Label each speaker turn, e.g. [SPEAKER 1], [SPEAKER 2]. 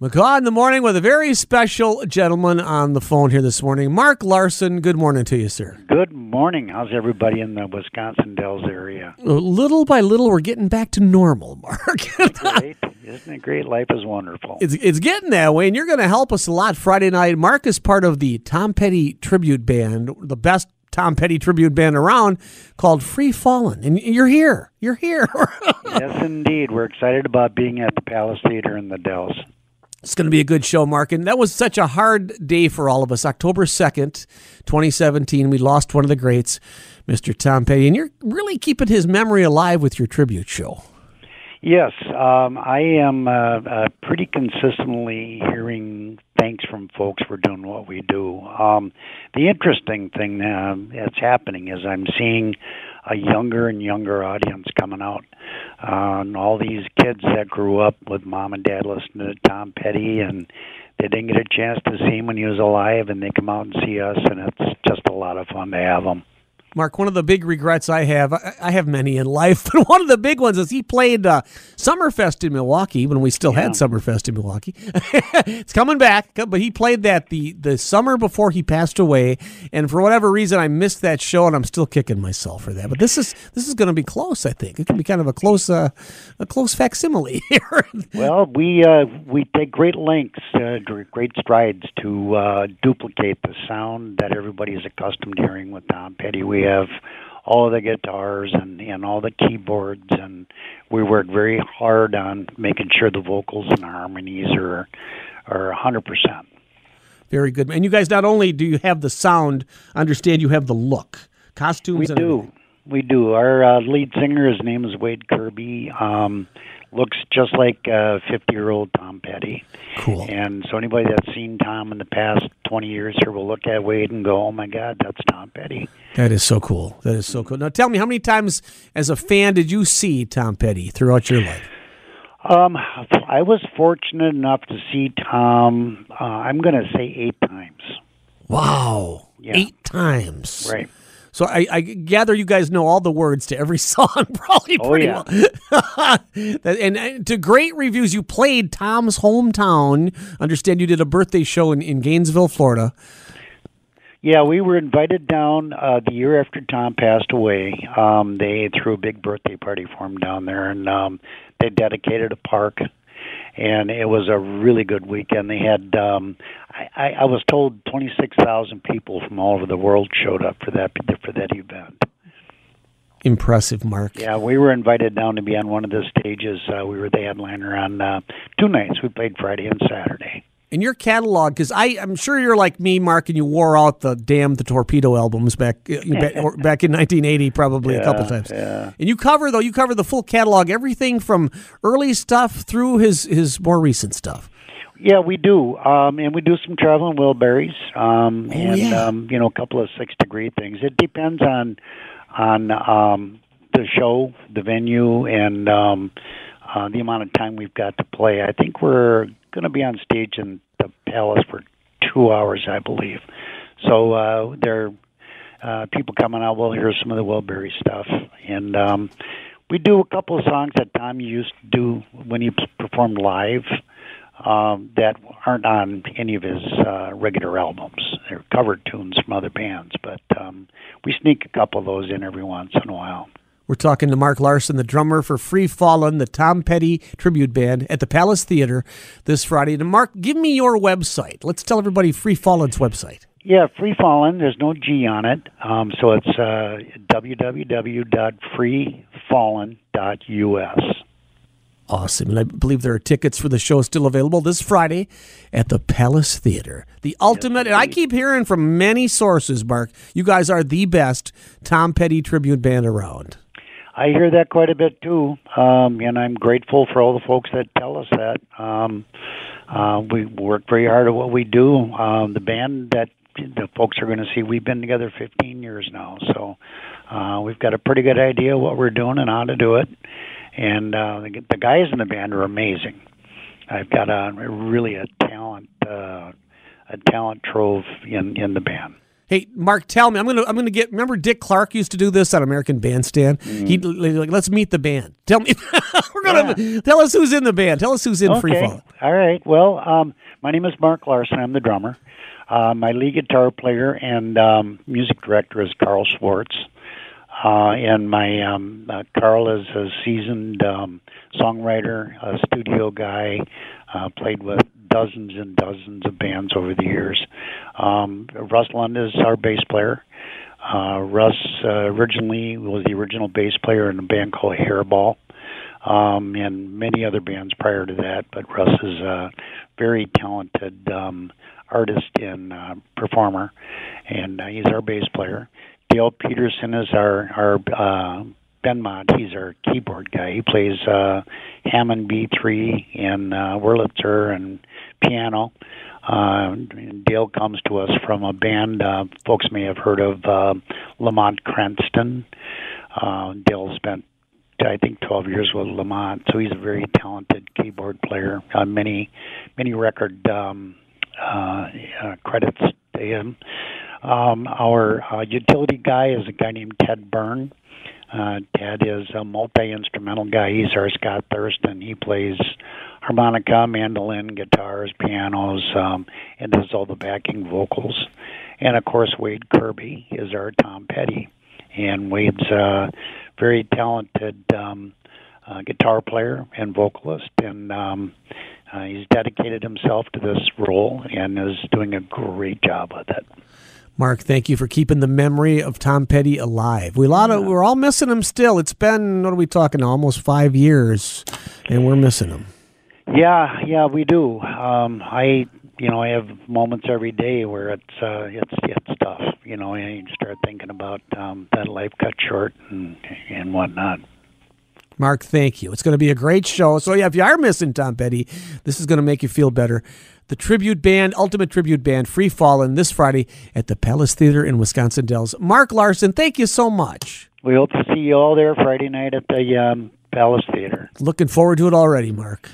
[SPEAKER 1] McGaw in the morning with a very special gentleman on the phone here this morning. Mark Larsen, good morning to you, sir.
[SPEAKER 2] Good morning. How's everybody in the Wisconsin Dells area?
[SPEAKER 1] Uh, little by little, we're getting back to normal, Mark.
[SPEAKER 2] great. Isn't it great? Life is wonderful.
[SPEAKER 1] It's, it's getting that way, and you're going to help us a lot Friday night. Mark is part of the Tom Petty Tribute Band, the best Tom Petty tribute band around called Free Fallin'. And you're here. You're here.
[SPEAKER 2] yes, indeed. We're excited about being at the Palace Theater in the Dells.
[SPEAKER 1] It's going to be a good show, Mark. And that was such a hard day for all of us. October 2nd, 2017, we lost one of the greats, Mr. Tom Petty. And you're really keeping his memory alive with your tribute show.
[SPEAKER 2] Yes, um, I am uh, uh, pretty consistently hearing thanks from folks for doing what we do. Um, the interesting thing uh, that's happening is I'm seeing a younger and younger audience coming out. And all these kids that grew up with mom and dad listening to Tom Petty and they didn't get a chance to see him when he was alive and they come out and see us and it's just a lot of fun to have them.
[SPEAKER 1] Mark, one of the big regrets I have, I have many in life, but one of the big ones is he played uh, Summerfest in Milwaukee when we still yeah. had Summerfest in Milwaukee. it's coming back, but he played that the, the summer before he passed away, and for whatever reason, I missed that show, and I'm still kicking myself for that. But this is this is going to be close, I think. It can be kind of a close uh, a close facsimile here.
[SPEAKER 2] well, we uh, we take great lengths, uh, great strides to uh, duplicate the sound that everybody is accustomed to hearing with Tom Petty. We we have all of the guitars and and all the keyboards and we work very hard on making sure the vocals and harmonies are are 100%.
[SPEAKER 1] Very good. And you guys not only do you have the sound, understand you have the look. Costumes
[SPEAKER 2] We do.
[SPEAKER 1] Everything.
[SPEAKER 2] We do. Our uh, lead singer his name is Wade Kirby. Um looks just like uh, 50 year old Tom Petty.
[SPEAKER 1] Cool.
[SPEAKER 2] And so anybody that's seen Tom in the past 20 years here will look at Wade and go, oh my God, that's Tom Petty.
[SPEAKER 1] That is so cool. That is so cool. Now tell me, how many times as a fan did you see Tom Petty throughout your life?
[SPEAKER 2] Um, I was fortunate enough to see Tom. Uh, I'm going to say eight times.
[SPEAKER 1] Wow, yeah. eight times.
[SPEAKER 2] Right.
[SPEAKER 1] So I, I, gather you guys know all the words to every song, probably
[SPEAKER 2] oh,
[SPEAKER 1] pretty
[SPEAKER 2] yeah.
[SPEAKER 1] well. and, and, to great reviews, you played Tom's hometown. Understand you did a birthday show in, in Gainesville, Florida.
[SPEAKER 2] Yeah, we were invited down uh, the year after Tom passed away. Um, they threw a big birthday party for him down there, and um, they dedicated a park and it was a really good weekend. They had, um, I, I was told, twenty six thousand people from all over the world showed up for that for that event.
[SPEAKER 1] Impressive, Mark.
[SPEAKER 2] Yeah, we were invited down to be on one of the stages. Uh, we were the headliner on uh, two nights. We played Friday and Saturday
[SPEAKER 1] in your catalog because I'm sure you're like me, Mark, and you wore out the damn the torpedo albums back uh, back in 1980 probably
[SPEAKER 2] yeah,
[SPEAKER 1] a couple times.
[SPEAKER 2] Yeah.
[SPEAKER 1] And you cover though you cover the full catalog, everything from early stuff through his his more recent stuff.
[SPEAKER 2] Yeah, we do, um, and we do some traveling Wilburys, um,
[SPEAKER 1] oh,
[SPEAKER 2] and
[SPEAKER 1] yeah.
[SPEAKER 2] um, you know a couple of six degree things. It depends on on um, the show, the venue, and um, uh, the amount of time we've got to play. I think we're going to be on stage in the Palace for two hours, I believe. So uh, there are uh, people coming out. We'll hear some of the Wilbury stuff, and um, we do a couple of songs that Tom used to do when he performed live. Um, that aren't on any of his uh, regular albums. They're covered tunes from other bands, but um, we sneak a couple of those in every once in a while.
[SPEAKER 1] We're talking to Mark Larsen, the drummer for Free Fallin', the Tom Petty tribute band at the Palace Theater this Friday. And Mark, give me your website. Let's tell everybody Free Fallin's website.
[SPEAKER 2] Yeah, Free Fallin'. There's no G on it, um, so it's uh, www.freefallin.us.
[SPEAKER 1] Awesome. And I believe there are tickets for the show still available this Friday at the Palace Theater. The ultimate, and I keep hearing from many sources, Mark, you guys are the best Tom Petty tribute band around.
[SPEAKER 2] I hear that quite a bit too, um, and I'm grateful for all the folks that tell us that. Um, uh, we work very hard at what we do. Um, the band that the folks are going to see, we've been together 15 years now, so uh, we've got a pretty good idea what we're doing and how to do it. And uh, the, guys in the band are amazing. I've got a really a talent, uh, a talent trove in in the band.
[SPEAKER 1] Hey, Mark, tell me. I'm gonna I'm gonna get. Remember, Dick Clark used to do this on American Bandstand.
[SPEAKER 2] Mm-hmm.
[SPEAKER 1] He'd like, let's meet the band. Tell me. We're gonna tell us who's in the band. Tell us who's in Free Fall.
[SPEAKER 2] All right. Well, um, my name is Mark Larsen. I'm the drummer. Uh, my lead guitar player and um, music director is Carl Schwartz. Uh, and my um, uh, Carl is a seasoned um, songwriter, a studio guy, uh, played with dozens and dozens of bands over the years. Um, Russ Lund is our bass player. Uh, Russ uh, originally was the original bass player in a band called Hairball um, and many other bands prior to that. But Russ is a very talented um, artist and uh, performer, and uh, he's our bass player. Dale Peterson is our our uh, Benmont. He's our keyboard guy. He plays uh, Hammond B3 and uh, Wurlitzer and piano. Uh, Dale comes to us from a band uh, folks may have heard of, uh, Lamont Cranston. Uh, Dale spent I think 12 years with Lamont, so he's a very talented keyboard player. Uh, many, many record um, uh, uh, credits to him. Um, our uh, utility guy is a guy named Ted Byrne. Uh, Ted is a multi-instrumental guy. He's our Scott Thurston. He plays harmonica, mandolin, guitars, pianos, um, and does all the backing vocals. And of course, Wade Kirby is our Tom Petty, and Wade's a very talented um, uh, guitar player and vocalist, and um, uh, he's dedicated himself to this role and is doing a great job with it.
[SPEAKER 1] Mark, thank you for keeping the memory of Tom Petty alive. We lot of we're all missing him still. It's been what are we talking? Almost five years, and we're missing him.
[SPEAKER 2] Yeah, yeah, we do. Um, I, you know, I have moments every day where it's uh, it's it's tough. You know, you start thinking about um, that life cut short and and whatnot.
[SPEAKER 1] Mark, thank you. It's going to be a great show. So, yeah, if you are missing Tom Petty, this is going to make you feel better. The tribute band, Ultimate Tribute Band, Free Fallin' this Friday at the Palace Theater in Wisconsin Dells. Mark Larsen, thank you so much.
[SPEAKER 2] We hope to see you all there Friday night at the um, Palace Theater.
[SPEAKER 1] Looking forward to it already, Mark.